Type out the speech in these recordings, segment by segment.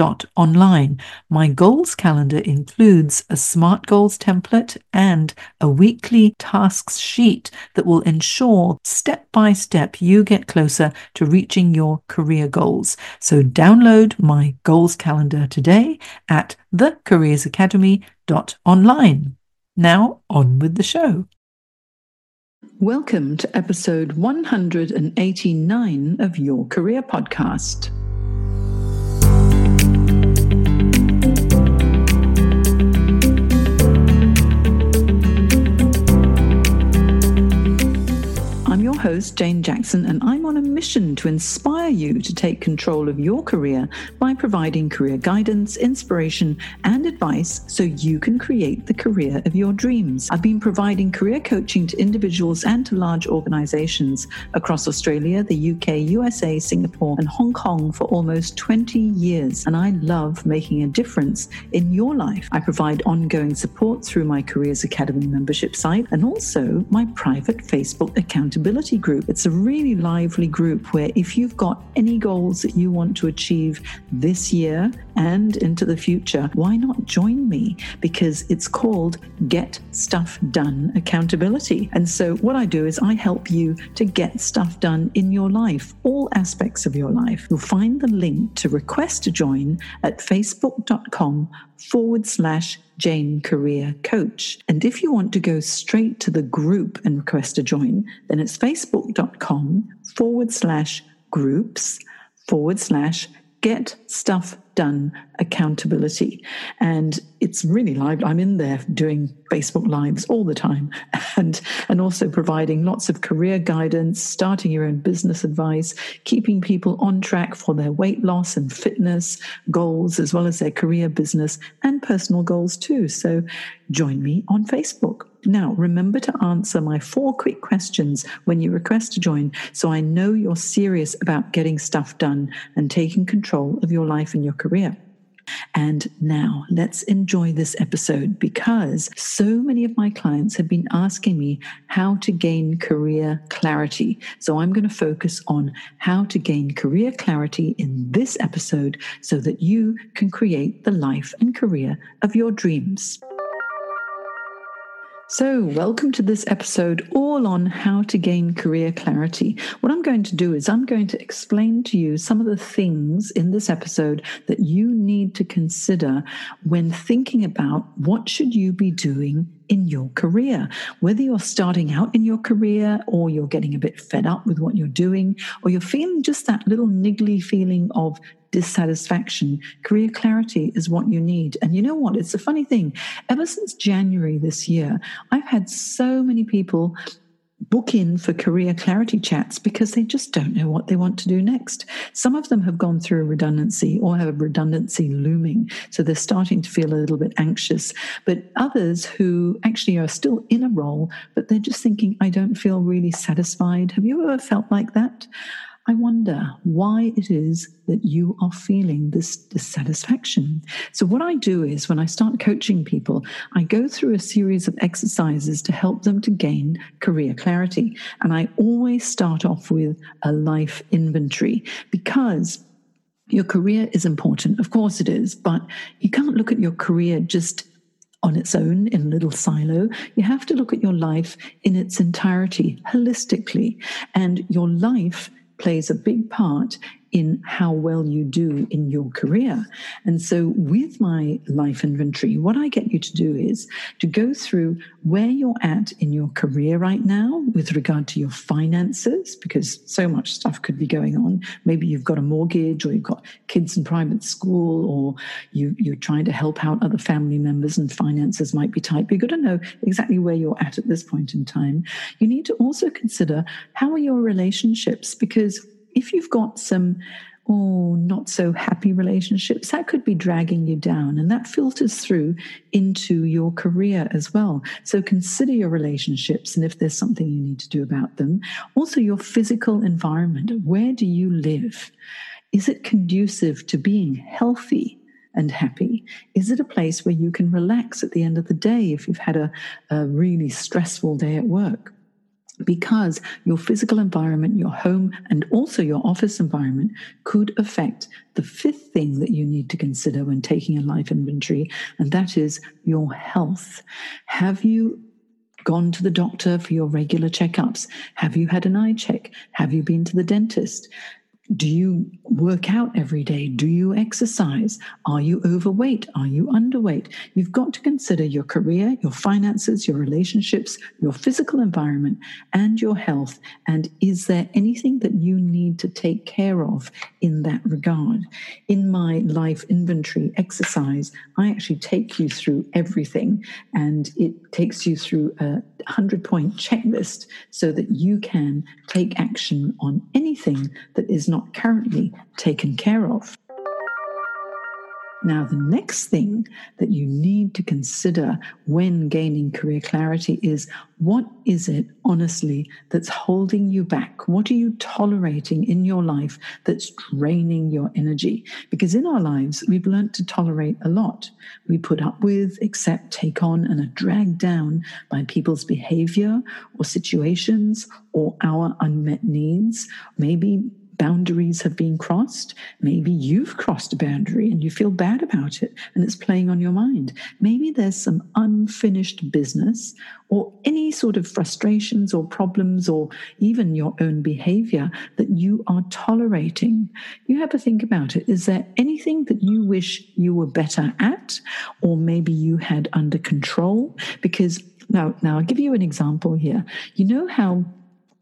online. My goals calendar includes a SMART goals template and a weekly tasks sheet that will ensure step by step you get closer to reaching your career goals. So download my goals calendar today at thecareersacademy.online. Now on with the show. Welcome to episode 189 of Your Career Podcast. Host, Jane Jackson, and I'm on a mission to inspire you to take control of your career by providing career guidance, inspiration, and advice so you can create the career of your dreams. I've been providing career coaching to individuals and to large organizations across Australia, the UK, USA, Singapore, and Hong Kong for almost 20 years, and I love making a difference in your life. I provide ongoing support through my Careers Academy membership site and also my private Facebook accountability group. It's a really lively group where if you've got any goals that you want to achieve this year and into the future, why not join me? Because it's called Get Stuff Done Accountability. And so what I do is I help you to get stuff done in your life, all aspects of your life. You'll find the link to request to join at facebook.com forward slash Jane Career Coach. And if you want to go straight to the group and request to join, then it's facebook.com forward slash groups forward slash get stuff done accountability. And it's really live. I'm in there doing Facebook Lives all the time and, and also providing lots of career guidance, starting your own business advice, keeping people on track for their weight loss and fitness goals, as well as their career, business, and personal goals too. So join me on Facebook. Now, remember to answer my four quick questions when you request to join so I know you're serious about getting stuff done and taking control of your life and your career. And now let's enjoy this episode because so many of my clients have been asking me how to gain career clarity. So I'm going to focus on how to gain career clarity in this episode so that you can create the life and career of your dreams. So, welcome to this episode all on how to gain career clarity. What I'm going to do is I'm going to explain to you some of the things in this episode that you need to consider when thinking about what should you be doing in your career. Whether you're starting out in your career or you're getting a bit fed up with what you're doing or you're feeling just that little niggly feeling of dissatisfaction, career clarity is what you need. And you know what? It's a funny thing. Ever since January this year, I've had so many people book in for career clarity chats because they just don't know what they want to do next. Some of them have gone through a redundancy or have a redundancy looming, so they're starting to feel a little bit anxious. But others who actually are still in a role, but they're just thinking, I don't feel really satisfied. Have you ever felt like that? I wonder why it is that you are feeling this dissatisfaction. So, what I do is when I start coaching people, I go through a series of exercises to help them to gain career clarity. And I always start off with a life inventory because your career is important. Of course, it is, but you can't look at your career just on its own in a little silo. You have to look at your life in its entirety, holistically. And your life plays a big part in how well you do in your career. And so, with my life inventory, what I get you to do is to go through where you're at in your career right now with regard to your finances, because so much stuff could be going on. Maybe you've got a mortgage, or you've got kids in private school, or you, you're trying to help out other family members, and finances might be tight. But you've got to know exactly where you're at at this point in time. You need to also consider how are your relationships, because if you've got some oh, not so happy relationships, that could be dragging you down. And that filters through into your career as well. So consider your relationships and if there's something you need to do about them. Also, your physical environment. Where do you live? Is it conducive to being healthy? and happy? Is it a place where you can relax at the end of the day if you've had a, a really stressful day at work? Because your physical environment, your home, and also your office environment could affect the fifth thing that you need to consider when taking a life inventory, and that is your health. Have you gone to the doctor for your regular checkups? Have you had an eye check? Have you been to the dentist? Do you work out every day? Do you exercise? Are you overweight? Are you underweight? You've got to consider your career, your finances, your relationships, your physical environment, and your health. And is there anything that you need to take care of in that regard? In my life inventory exercise, I actually take you through everything and it takes you through a 100 point checklist so that you can take action on anything that is not currently taken care of. Now, the next thing that you need to consider when gaining career clarity is what is it, honestly, that's holding you back? What are you tolerating in your life that's draining your energy? Because in our lives, we've learned to tolerate a lot. We put up with, accept, take on, and are dragged down by people's behavior or situations or our unmet needs, maybe boundaries have been crossed. Maybe you've crossed a boundary and you feel bad about it and it's playing on your mind. Maybe there's some unfinished business or any sort of frustrations or problems or even your own behavior that you are tolerating. You have to think about it. Is there anything that you wish you were better at or maybe you had under control? Because now, now I'll give you an example here. You know how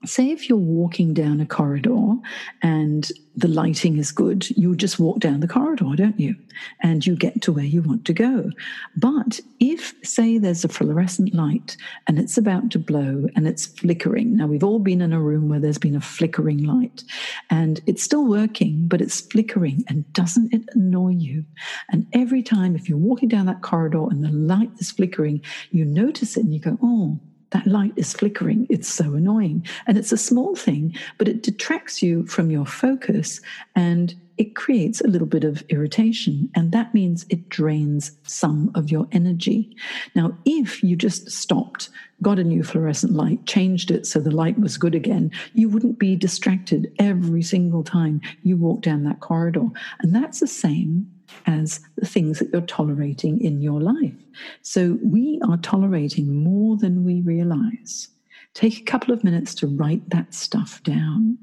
say if you're walking down a corridor and the lighting is good, you just walk down the corridor, don't you? And you get to where you want to go. But if, say, there's a fluorescent light and it's about to blow and it's flickering, now we've all been in a room where there's been a flickering light and it's still working, but it's flickering, and doesn't it annoy you? And every time, if you're walking down that corridor and the light is flickering, you notice it and you go, oh, that light is flickering. It's so annoying. And it's a small thing, but it detracts you from your focus and it creates a little bit of irritation. And that means it drains some of your energy. Now, if you just stopped, got a new fluorescent light, changed it so the light was good again, you wouldn't be distracted every single time you walk down that corridor. And that's the same as the things that you're tolerating in your life. So we are tolerating more than we realize. Take a couple of minutes to write that stuff down.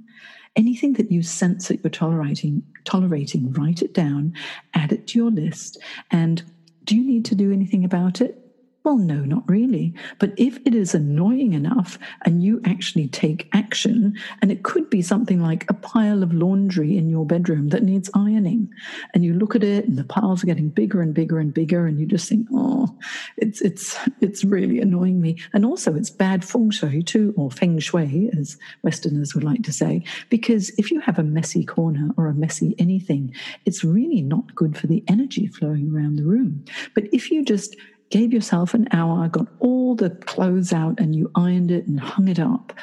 Anything that you sense that you're tolerating, tolerating, write it down, add it to your list. And do you need to do anything about it? Well, no, not really. But if it is annoying enough and you actually take action, and it could be something like a pile of laundry in your bedroom that needs ironing, and you look at it and the piles are getting bigger and bigger and bigger, and you just think, oh, it's it's it's really annoying me. And also it's bad feng shui too, or feng shui, as Westerners would like to say, because if you have a messy corner or a messy anything, it's really not good for the energy flowing around the room. But if you just gave yourself an hour, got all the clothes out, and you ironed it and hung it up,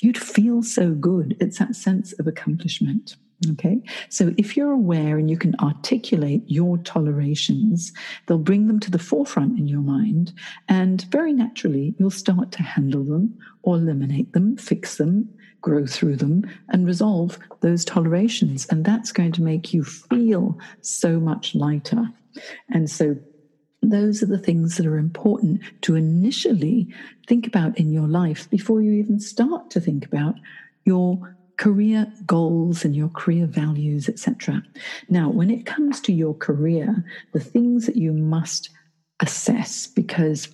you'd feel so good. It's that sense of accomplishment. Okay. So if you're aware and you can articulate your tolerations, they'll bring them to the forefront in your mind. And very naturally, you'll start to handle them or eliminate them, fix them, grow through them, and resolve those tolerations. And that's going to make you feel so much lighter. And so those are the things that are important to initially think about in your life before you even start to think about your career goals and your career values, etc. Now, when it comes to your career, the things that you must assess, because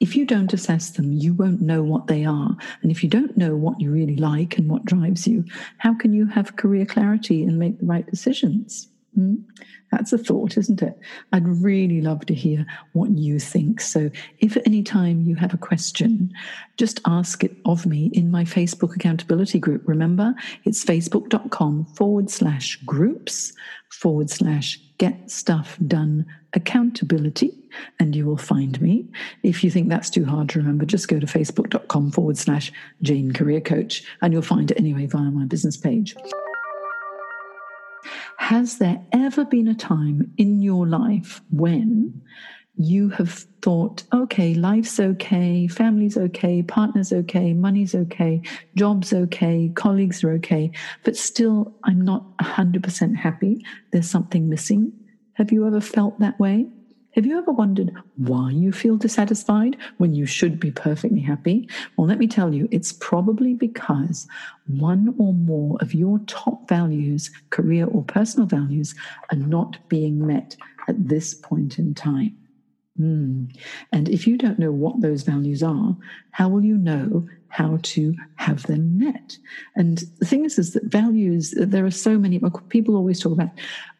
if you don't assess them, you won't know what they are. And if you don't know what you really like and what drives you, how can you have career clarity and make the right decisions? Mm, that's a thought, isn't it? I'd really love to hear what you think. So, if at any time you have a question, just ask it of me in my Facebook accountability group. Remember, it's facebook.com forward slash groups forward slash get stuff done accountability, and you will find me. If you think that's too hard to remember, just go to facebook.com forward slash Jane Career Coach, and you'll find it anyway via my business page. Has there ever been a time in your life when you have thought, okay, life's okay, family's okay, partner's okay, money's okay, job's okay, colleagues are okay, but still I'm not 100% happy. There's something missing. Have you ever felt that way? Have you ever wondered why you feel dissatisfied when you should be perfectly happy? Well, let me tell you, it's probably because one or more of your top values, career or personal values, are not being met at this point in time. Mm. And if you don't know what those values are, how will you know how to have them met? And the thing is, is that values, there are so many, people always talk about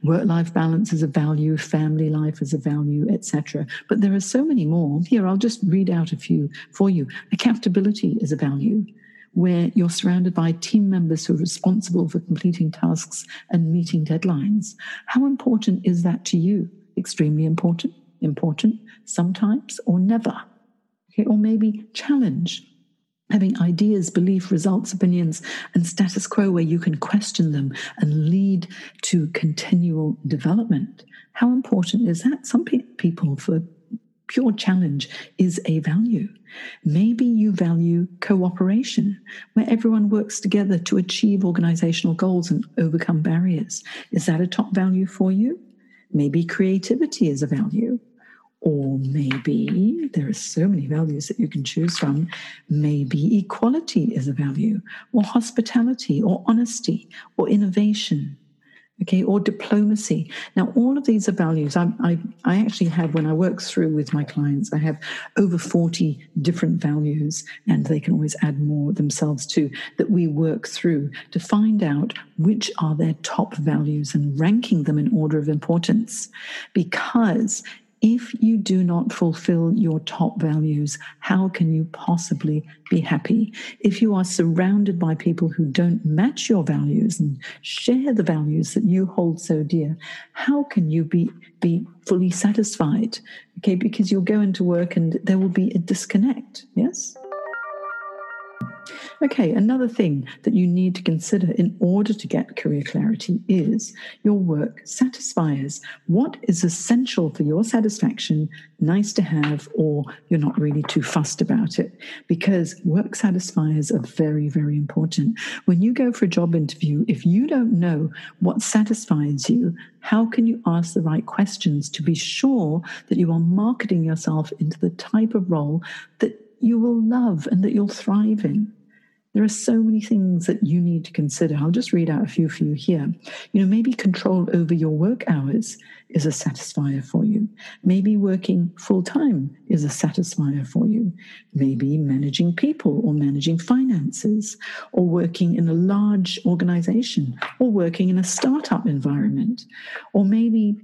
work life balance as a value, family life as a value, etc. But there are so many more. Here, I'll just read out a few for you. Accountability is a value where you're surrounded by team members who are responsible for completing tasks and meeting deadlines. How important is that to you? Extremely important important sometimes or never. Okay, or maybe challenge, having ideas, belief, results, opinions, and status quo where you can question them and lead to continual development. How important is that? Some pe- people, for pure challenge, is a value. Maybe you value cooperation, where everyone works together to achieve organizational goals and overcome barriers. Is that a top value for you? Maybe creativity is a value. Or maybe there are so many values that you can choose from. Maybe equality is a value, or hospitality, or honesty, or innovation, okay, or diplomacy. Now, all of these are values. I, I, I actually have, when I work through with my clients, I have over 40 different values, and they can always add more themselves too, that we work through to find out which are their top values and ranking them in order of importance. Because if you do not fulfill your top values, how can you possibly be happy? If you are surrounded by people who don't match your values and share the values that you hold so dear, how can you be, be fully satisfied? Okay, because you'll go into work and there will be a disconnect. Yes? Okay, another thing that you need to consider in order to get career clarity is your work satisfiers. What is essential for your satisfaction, nice to have, or you're not really too fussed about it? Because work satisfiers are very, very important. When you go for a job interview, if you don't know what satisfies you, how can you ask the right questions to be sure that you are marketing yourself into the type of role that you will love and that you'll thrive in? There are so many things that you need to consider. I'll just read out a few for you here. You know, maybe control over your work hours is a satisfier for you. Maybe working full time is a satisfier for you. Maybe managing people or managing finances or working in a large organization or working in a startup environment or maybe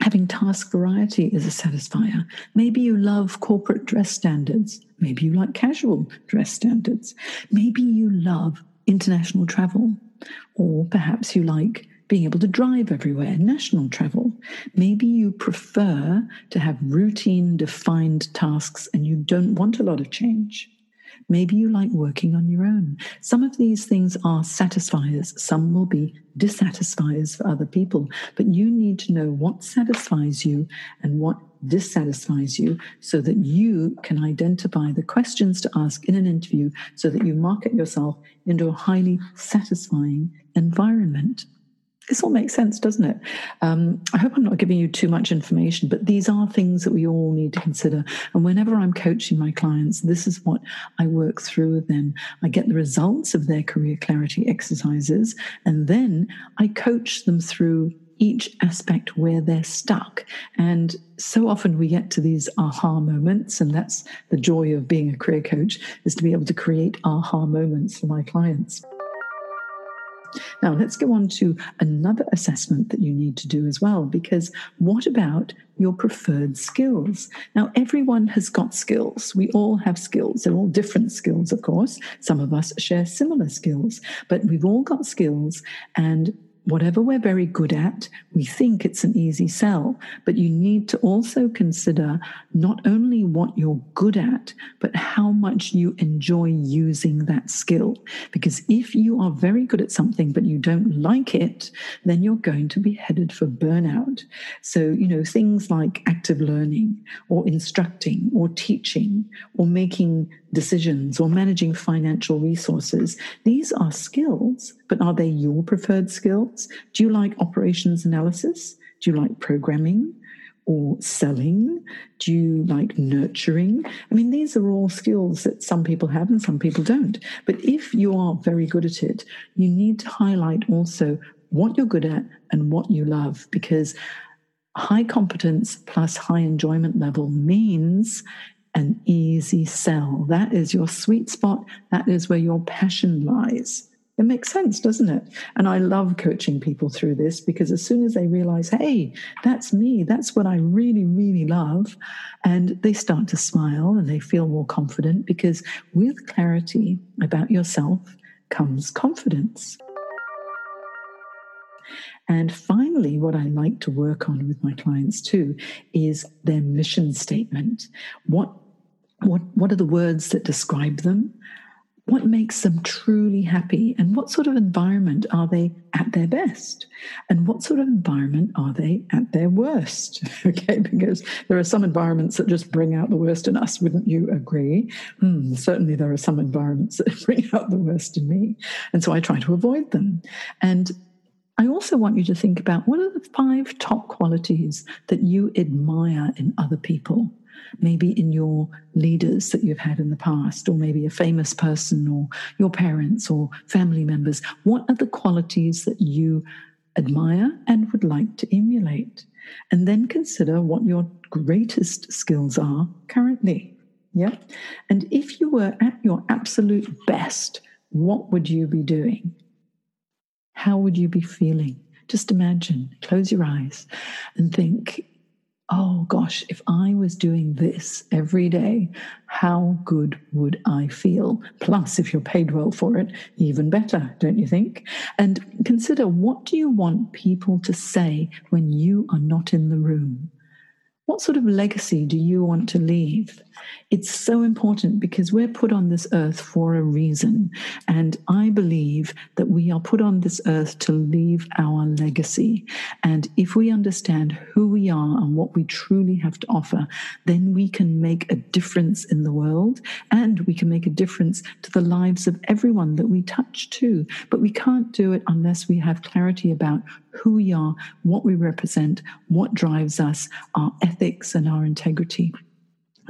Having task variety is a satisfier. Maybe you love corporate dress standards. Maybe you like casual dress standards. Maybe you love international travel. Or perhaps you like being able to drive everywhere, national travel. Maybe you prefer to have routine defined tasks and you don't want a lot of change. Maybe you like working on your own. Some of these things are satisfiers, some will be dissatisfiers for other people. But you need to know what satisfies you and what dissatisfies you so that you can identify the questions to ask in an interview so that you market yourself into a highly satisfying environment. This all makes sense, doesn't it? Um, I hope I'm not giving you too much information, but these are things that we all need to consider. And whenever I'm coaching my clients, this is what I work through with them. I get the results of their career clarity exercises, and then I coach them through each aspect where they're stuck. And so often we get to these aha moments, and that's the joy of being a career coach is to be able to create aha moments for my clients. Now, let's go on to another assessment that you need to do as well, because what about your preferred skills? Now, everyone has got skills. We all have skills. They're all different skills, of course. Some of us share similar skills, but we've all got skills. And whatever we're very good at, we think it's an easy sell, but you need to also consider not only what you're good at, but how much you enjoy using that skill. Because if you are very good at something, but you don't like it, then you're going to be headed for burnout. So, you know, things like active learning or instructing or teaching or making decisions or managing financial resources. These are skills, but are they your preferred skills? Do you like operations analysis? Do you like programming? Or selling? Do you like nurturing? I mean, these are all skills that some people have and some people don't. But if you are very good at it, you need to highlight also what you're good at and what you love because high competence plus high enjoyment level means an easy sell. That is your sweet spot. That is where your passion lies. It makes sense, doesn't it? And I love coaching people through this because as soon as they realize, hey, that's me, that's what I really, really love, and they start to smile and they feel more confident because with clarity about yourself comes confidence. And finally, what I like to work on with my clients too is their mission statement. What what, what are the words that describe them? What makes them truly happy? And what sort of environment are they at their best? And what sort of environment are they at their worst? Okay, because there are some environments that just bring out the worst in us, wouldn't you agree? Hmm, certainly, there are some environments that bring out the worst in me. And so I try to avoid them. And I also want you to think about what are the five top qualities that you admire in other people? Maybe in your leaders that you've had in the past, or maybe a famous person, or your parents, or family members? What are the qualities that you admire and would like to emulate? And then consider what your greatest skills are currently. Yeah. And if you were at your absolute best, what would you be doing? How would you be feeling? Just imagine, close your eyes and think oh gosh, if I was doing this every day, how good would I feel? Plus, if you're paid well for it, even better, don't you think? And consider what do you want people to say when you are not in the room? What sort of legacy do you want to leave? It's so important because we're put on this earth for a reason. And I believe that we are put on this earth to leave our legacy. And if we understand who we are and what we truly have to offer, then we can make a difference in the world and we can make a difference to the lives of everyone that we touch too. But we can't do it unless we have clarity about who we are, what we represent, what drives us, our ethics and our integrity.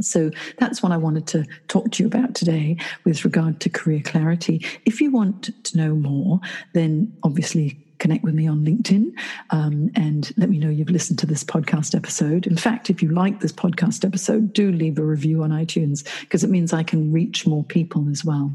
So that's what I wanted to talk to you about today with regard to career clarity. If you want to know more, then obviously connect with me on LinkedIn um, and let me know you've listened to this podcast episode. In fact, if you like this podcast episode, do leave a review on iTunes because it means I can reach more people as well.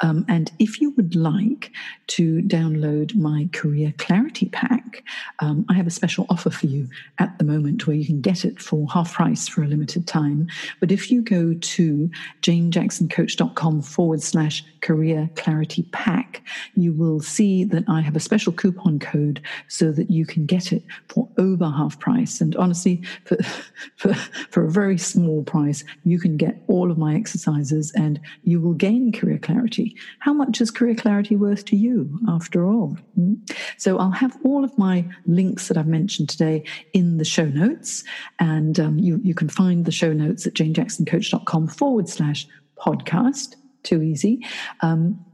Um, and if you would like to download my Career Clarity Pack, um, I have a special offer for you at the moment where you can get it for half price for a limited time. But if you go to janejacksoncoach.com forward slash career clarity pack, you will see that I have a special coupon coupon code so that you can get it for over half price. And honestly, for, for, for a very small price, you can get all of my exercises and you will gain career clarity. How much is career clarity worth to you after all? Hmm? So I'll have all of my links that I've mentioned today in the show notes. And um, you, you can find the show notes at janejacksoncoach.com forward slash podcast. Too easy. Um,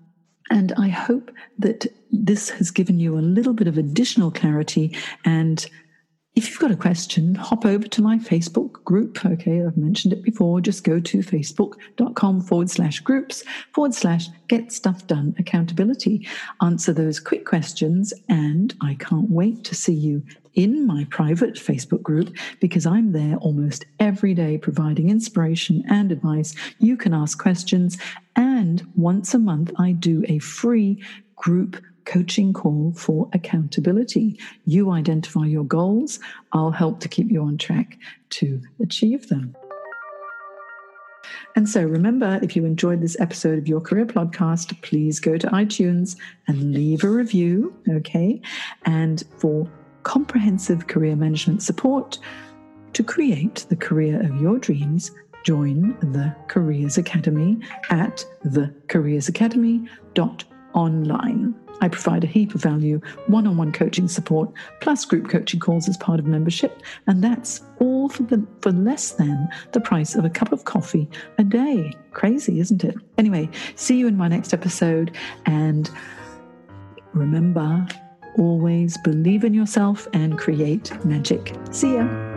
and I hope that this has given you a little bit of additional clarity. And if you've got a question, hop over to my Facebook group. Okay, I've mentioned it before. Just go to facebook.com forward slash groups forward slash get stuff done accountability. Answer those quick questions. And I can't wait to see you in my private Facebook group because I'm there almost every day providing inspiration and advice. You can ask questions. And once a month, I do a free group coaching call for accountability. You identify your goals, I'll help to keep you on track to achieve them. And so remember, if you enjoyed this episode of Your Career Podcast, please go to iTunes and leave a review, okay? And for comprehensive career management support to create the career of your dreams, join the Careers Academy at thecareersacademy.online. I provide a heap of value, one on one coaching support, plus group coaching calls as part of membership. And that's all for, the, for less than the price of a cup of coffee a day. Crazy, isn't it? Anyway, see you in my next episode. And remember, always believe in yourself and create magic. See ya.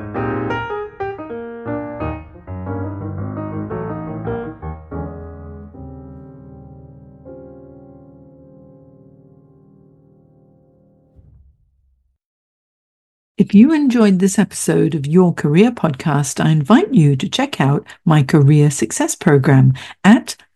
If you enjoyed this episode of Your Career Podcast, I invite you to check out my Career Success Program at